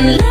and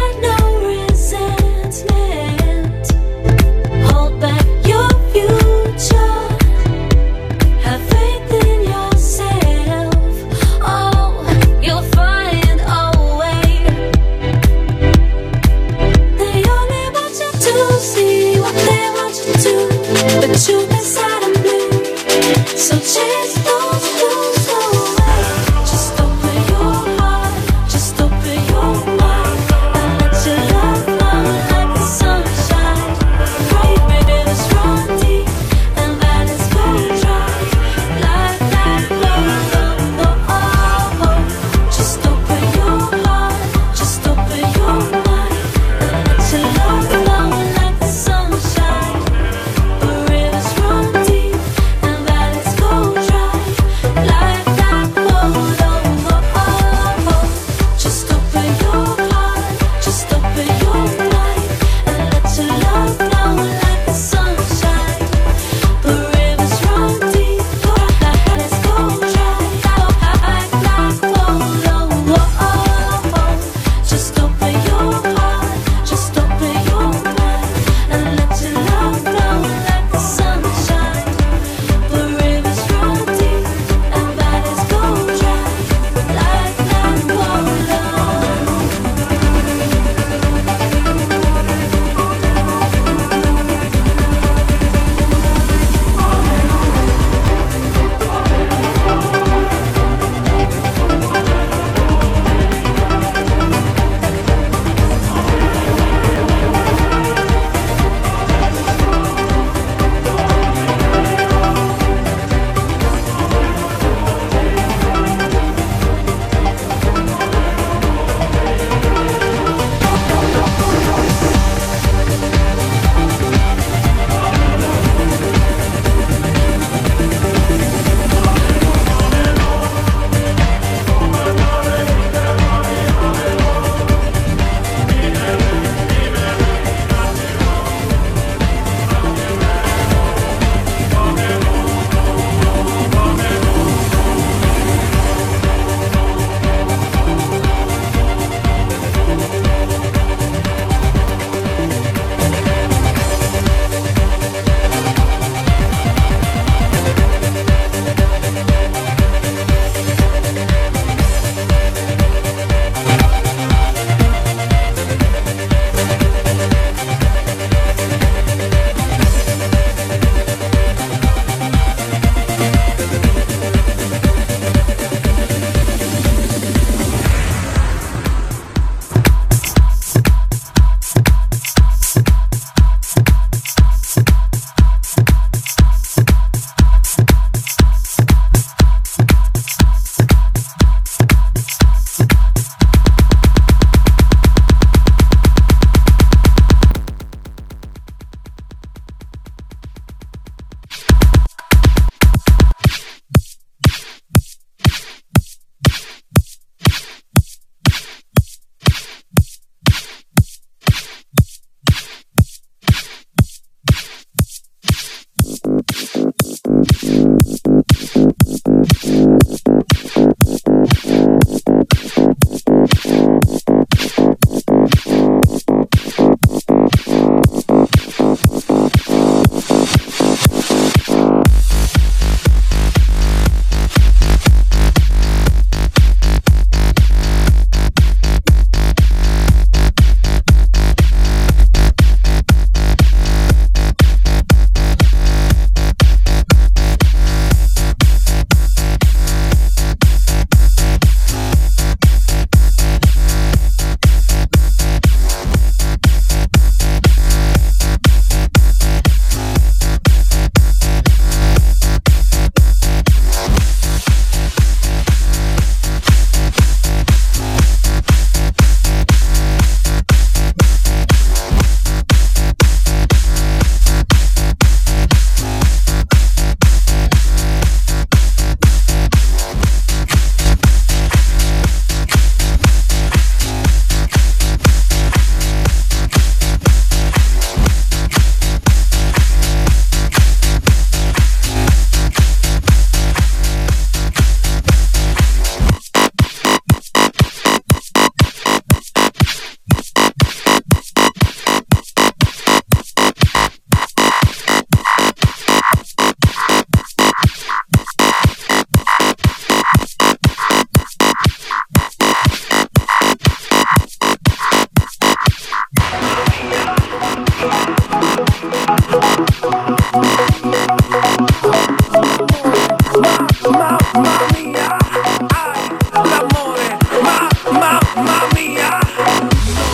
Mamma mia,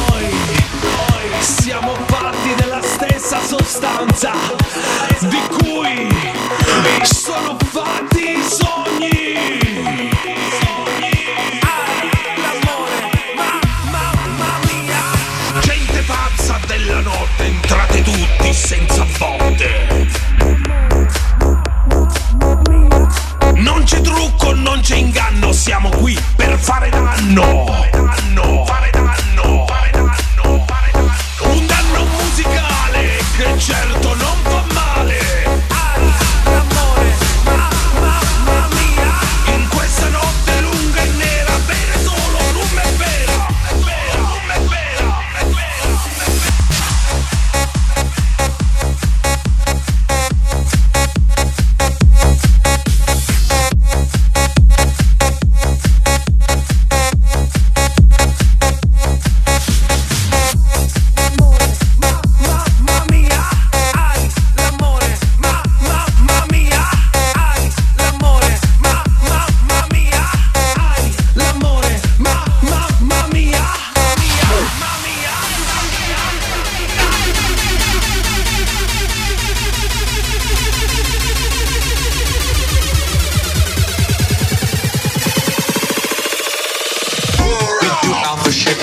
noi, noi siamo fatti della stessa sostanza di cui mi sono fatti i sogni. della notte entrate tutti senza botte. Non c'è trucco, non c'è inganno, siamo qui per fare danno.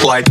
Like.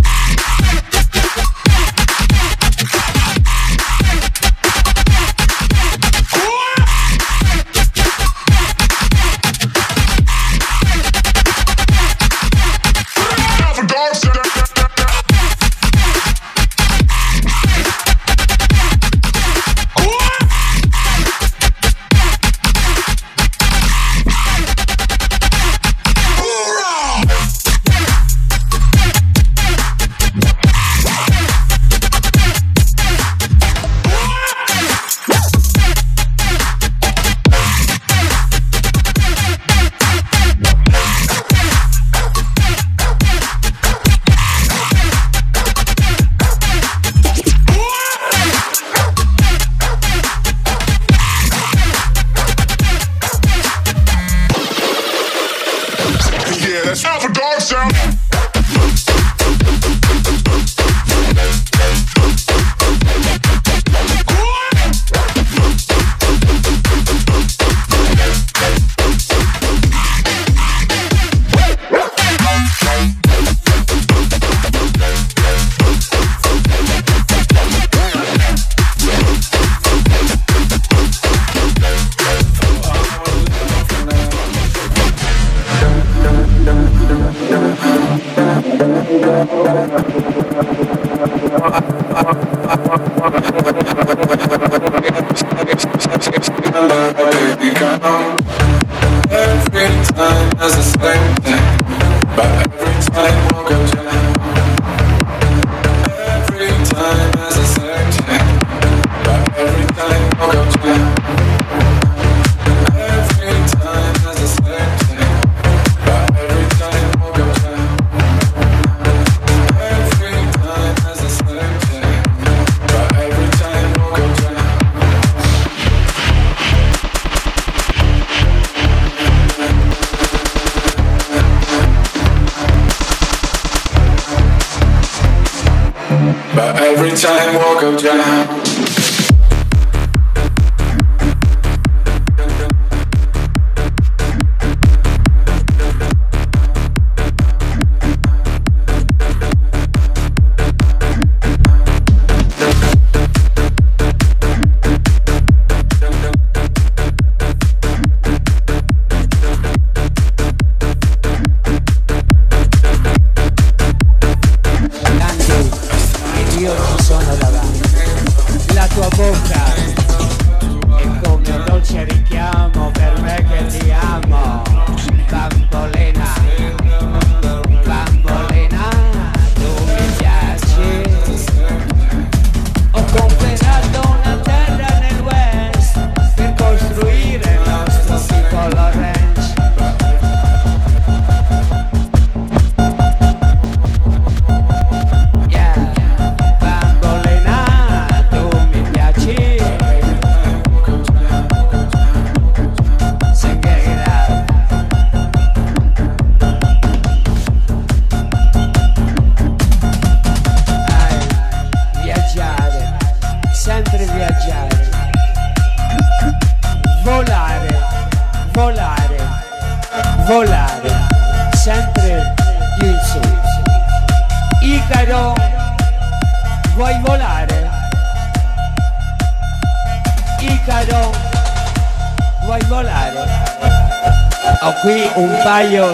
go down.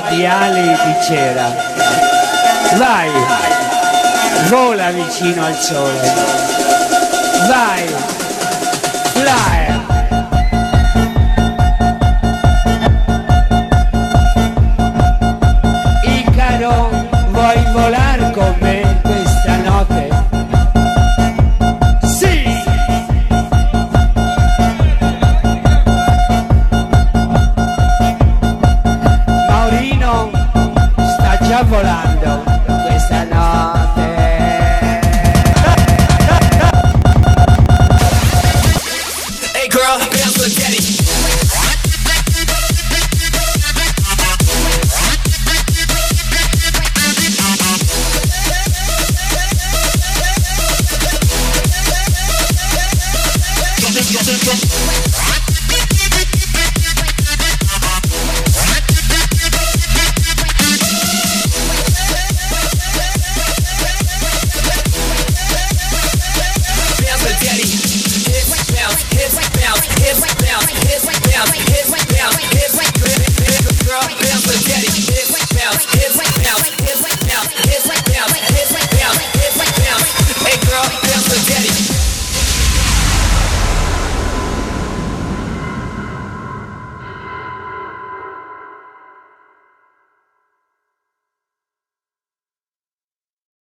Di ali di cera. Vai, vola vicino al sole. Vai, fly.